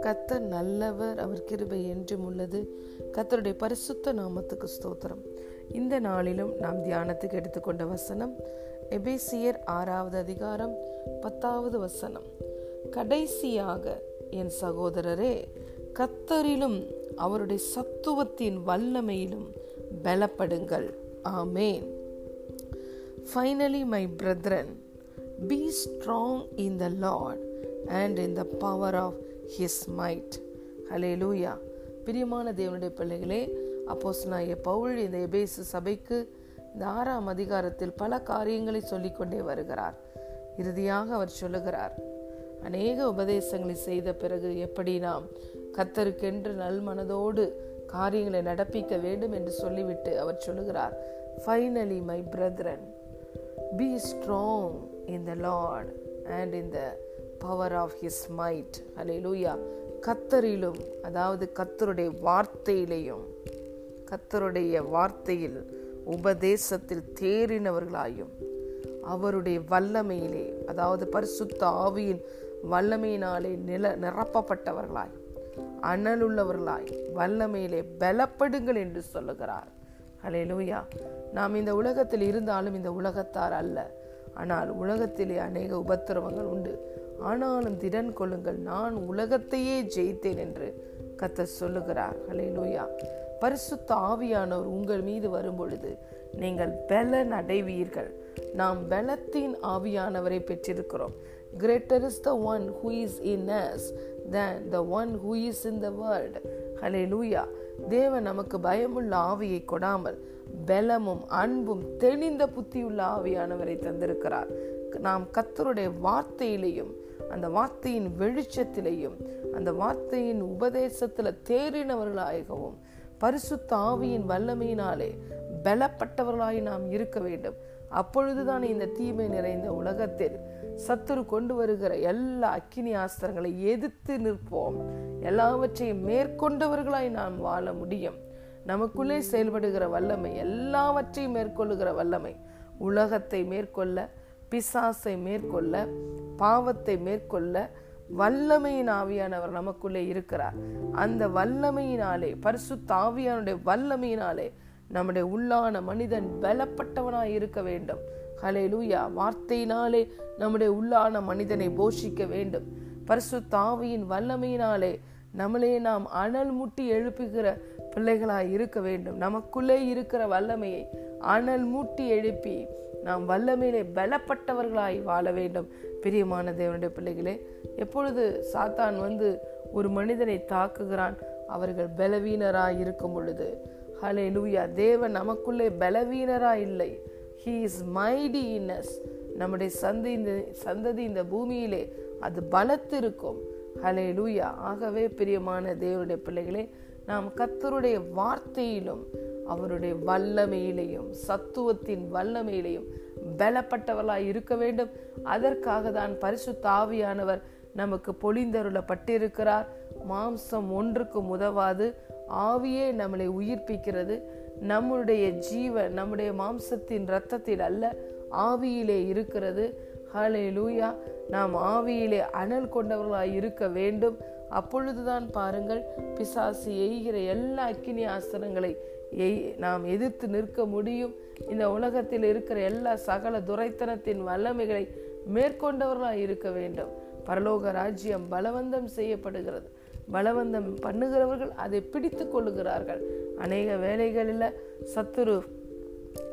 கத்தர் நல்லவர் அவர் கிருபை என்றும் உள்ளது. கத்தருடைய பரிசுத்த நாமத்துக்கு ஸ்தோத்திரம். இந்த நாளிலும் நாம் தியானத்துக்கு எடுத்துக்கொண்ட வசனம் எபேசியர் ஆறாவது அதிகாரம் பத்தாவது வசனம். கடைசியாக என் சகோதரரே கத்தரிலும் அவருடைய சத்துவத்தின் வல்லமையிலும் பலப்படுங்கள். ஆமேன். Finally my brethren be strong in the Lord and in the power of his might hallelujah பிரியமான தேவனுடைய பிள்ளைகளே அப்போஸ் நான் பவுல் இந்த எபேசு சபைக்கு இந்த ஆறாம் அதிகாரத்தில் பல காரியங்களை சொல்லிக்கொண்டே வருகிறார். இறுதியாக அவர் சொல்லுகிறார் அநேக உபதேசங்களை செய்த பிறகு எப்படி நாம் கத்தருக்கென்று நல் மனதோடு காரியங்களை நடப்பிக்க வேண்டும் என்று சொல்லிவிட்டு அவர் சொல்லுகிறார் finally my brethren be strong in the Lord and in the power of his might hallelujah கத்தரிலும் அதாவது கத்தருடைய வார்த்தையிலையும் கத்தருடைய வார்த்தையில் உபதேசத்தில் தேறினவர்களாயும் அவருடைய வல்லமையிலே அதாவது பரிசுத்த ஆவியின் வல்லமையினாலே நில நிரப்பப்பட்டவர்களாய் அனலுள்ளவர்களாய் வல்லமையிலே பலப்படுங்கள் என்று சொல்லுகிறார். அலே லூயா நாம் இந்த உலகத்தில் இருந்தாலும் இந்த உலகத்தார் அல்ல. ஆனால் உலகத்திலே அநேக உபத்திரவங்கள் உண்டு. ஆனாலும் திடன் கொள்ளுங்கள் நான் உலகத்தையே ஜெயித்தேன் என்று கத்த சொல்லுகிறார். ஹலே லூயா பரிசுத்த ஆவியானவர் உங்கள் மீது வரும்பொழுது நீங்கள் பலன் அடைவீர்கள். நாம் பலத்தின் ஆவியானவரை பெற்றிருக்கிறோம். Greater is the one who is in us than the one who is in the world hallelujah தேவன் நமக்கு பயமுள்ள ஆவியை கொடாமல் பலமும் அன்பும் தெளிந்த புத்தியுள்ள ஆவியானவரை தந்திருக்கிறார். நாம் கத்தருடைய வார்த்தையிலையும் அந்த வார்த்தையின் வெளிச்சத்திலையும் அந்த வார்த்தையின் உபதேசத்தில் தேறினவர்களாகவும் பரிசுத்த ஆவியின் வல்லமையினாலே பலப்பட்டவர்களாய் நாம் இருக்க வேண்டும். அப்பொழுதுதான் இந்த தீமை நிறைந்த உலகத்தில் சத்துரு கொண்டு வருகிற எல்லா அக்கினி ஆஸ்திரங்களை எதிர்த்து நிற்போம். எல்லாவற்றையும் மேற்கொண்டவர்களாய் நாம் வாழ முடியும். நமக்குள்ளே செயல்படுகிற வல்லமை எல்லாவற்றையும் மேற்கொள்ளுகிற வல்லமை உலகத்தை மேற்கொள்ள பிசாசை மேற்கொள்ள பாவத்தை மேற்கொள்ள வல்லமையின் ஆவியானவர் நமக்குள்ளே இருக்கிறார். அந்த வல்லமையினாலே பரிசு தாவியானுடைய வல்லமையினாலே நம்முடைய உள்ளான மனிதன் பலப்பட்டவனாய் இருக்க வேண்டும். ஹலேலூயா வார்த்தையினாலே நம்முடைய உள்ளான மனிதனை போஷிக்க வேண்டும். பரிசு தாவியின் வல்லமையினாலே நம்மளே நாம் அனல் முட்டி எழுப்புகிற பிள்ளைகளாய் இருக்க வேண்டும். நமக்குள்ளே இருக்கிற வல்லமையை அனல் மூட்டி எழுப்பி நாம் வல்லமையிலே பலப்பட்டவர்களாய் வாழ வேண்டும். பிரியமான தேவனுடைய பிள்ளைகளே எப்பொழுது சாத்தான் வந்து ஒரு மனிதனை தாக்குகிறான் அவர்கள் பலவீனராய் இருக்கும் பொழுது ஹலே லூயா தேவன் நமக்குள்ளே பலவீனரா இல்லை. ஹீ இஸ் மைடி இன்னஸ் நம்முடைய சந்தி இந்த சந்ததி இந்த பூமியிலே அது பலத்திருக்கும். ஹலே லூயா ஆகவே பிரியமான தேவனுடைய பிள்ளைகளே நாம் கத்தருடைய வார்த்தையிலும் அவருடைய வல்லமையிலையும் சத்துவத்தின் வல்லமையிலையும் பலப்பட்டவர்களாக இருக்க வேண்டும். அதற்காக தான் பரிசு தாவியானவர் நமக்கு பொழிந்தருளப்பட்டிருக்கிறார். மாம்சம் ஒன்றுக்கும் உதவாது. ஆவியே நம்மளை உயிர்ப்பிக்கிறது. நம்முடைய ஜீவன் நம்முடைய மாம்சத்தின் ரத்தத்தில் அல்ல ஆவியிலே இருக்கிறது. ஹலே லூயா நாம் ஆவியிலே அனல் கொண்டவர்களாய் இருக்க வேண்டும். அப்பொழுதுதான் பாருங்கள் பிசாசு எய்கிற எல்லா அக்கினி ஆசனங்களை எய் நாம் எதிர்த்து நிற்க முடியும். இந்த உலகத்தில் இருக்கிற எல்லா சகல துரைத்தனத்தின் வல்லமைகளை மேற்கொண்டவர்களாய் இருக்க வேண்டும். பரலோக ராஜ்யம் பலவந்தம் செய்யப்படுகிறது. பலவந்தம் பண்ணுகிறவர்கள் அதை பிடித்து கொள்ளுகிறார்கள். அநேக வேலைகளில் சத்துரு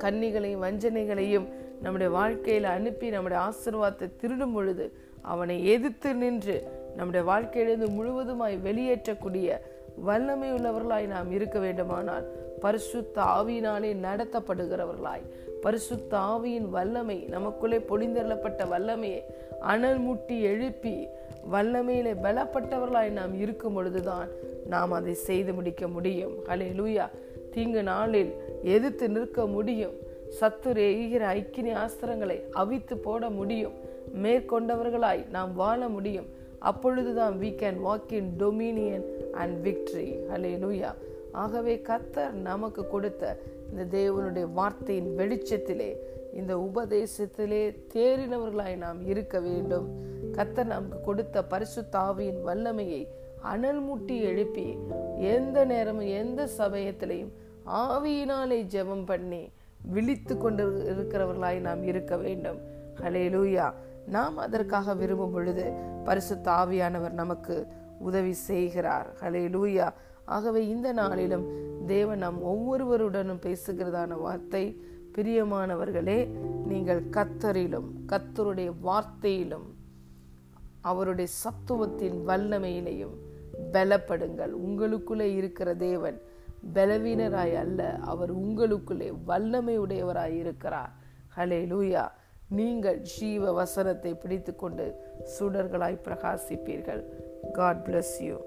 கன்னிகளையும் வஞ்சனைகளையும் நம்முடைய வாழ்க்கையில அனுப்பி நம்முடைய ஆசிர்வாதத்தை திருடும் பொழுது அவனை எதிர்த்து நின்று நம்முடைய வாழ்க்கையிலிருந்து முழுவதுமாய் வெளியேற்றக்கூடிய வல்லமை உள்ளவர்களாய் நாம் இருக்க வேண்டுமானால் பரிசுத்த ஆவியினாலே நடத்தப்படுகிறவர்களாய். பரிசுத்த ஆவியின் வல்லமை நமக்குள்ளே பொழிந்தள்ளப்பட்ட வல்லமையை அனல் முட்டி எழுப்பி வல்லமையிலே பலப்பட்டவர்களாய் நாம் இருக்கும் பொழுதுதான் நாம் அதை செய்து முடிக்க முடியும். ஹலே லூயா தீங்கு நாளில் எதிர்த்து நிற்க முடியும். சத்துரு எய்கிற ஐக்கினி ஆஸ்திரங்களை அவித்து போட முடியும். மேற்கொண்டவர்களாய் நாம் வாழ முடியும். அப்பொழுதுதான் we can walk in dominion and victory hallelujah ஆகவே கத்தர் நமக்கு கொடுத்த இந்த தேவனுடைய வார்த்தையின் வெளிச்சத்திலே இந்த உபதேசத்திலே தேறினவர்களாய் நாம் இருக்க வேண்டும். கத்தர் நமக்கு கொடுத்த பரிசுத்தாவியின் வல்லமையை அனல் முட்டி எழுப்பி எந்த நேரமும் எந்த சமயத்திலையும் ஆவியினாலே ஜெபம் பண்ணி விழித்து கொண்டு இருக்கிறவர்களாய் நாம் இருக்க வேண்டும். ஹலே லூயா நாம் அதற்காக விரும்பும் பொழுது பரிசு தாவியானவர் நமக்கு உதவி செய்கிறார். ஹலே லூயா ஆகவே இந்த நாளிலும் தேவன் நாம் ஒவ்வொருவருடனும் பேசுகிறதான வார்த்தை பிரியமானவர்களே நீங்கள் கத்தரிலும் கத்தருடைய வார்த்தையிலும் அவருடைய சத்துவத்தின் வல்லமையிலையும் பலப்படுங்கள். உங்களுக்குள்ளே இருக்கிற தேவன் பலவீனராய் அல்ல. அவர் உங்களுக்குள்ளே வல்லமை உடையவராய் இருக்கிறார். ஹலே லூயா நீங்கள் ஜீவ வசனத்தை பிடித்துக்கொண்டு சுடர்களாய் பிரகாசிப்பீர்கள். God bless you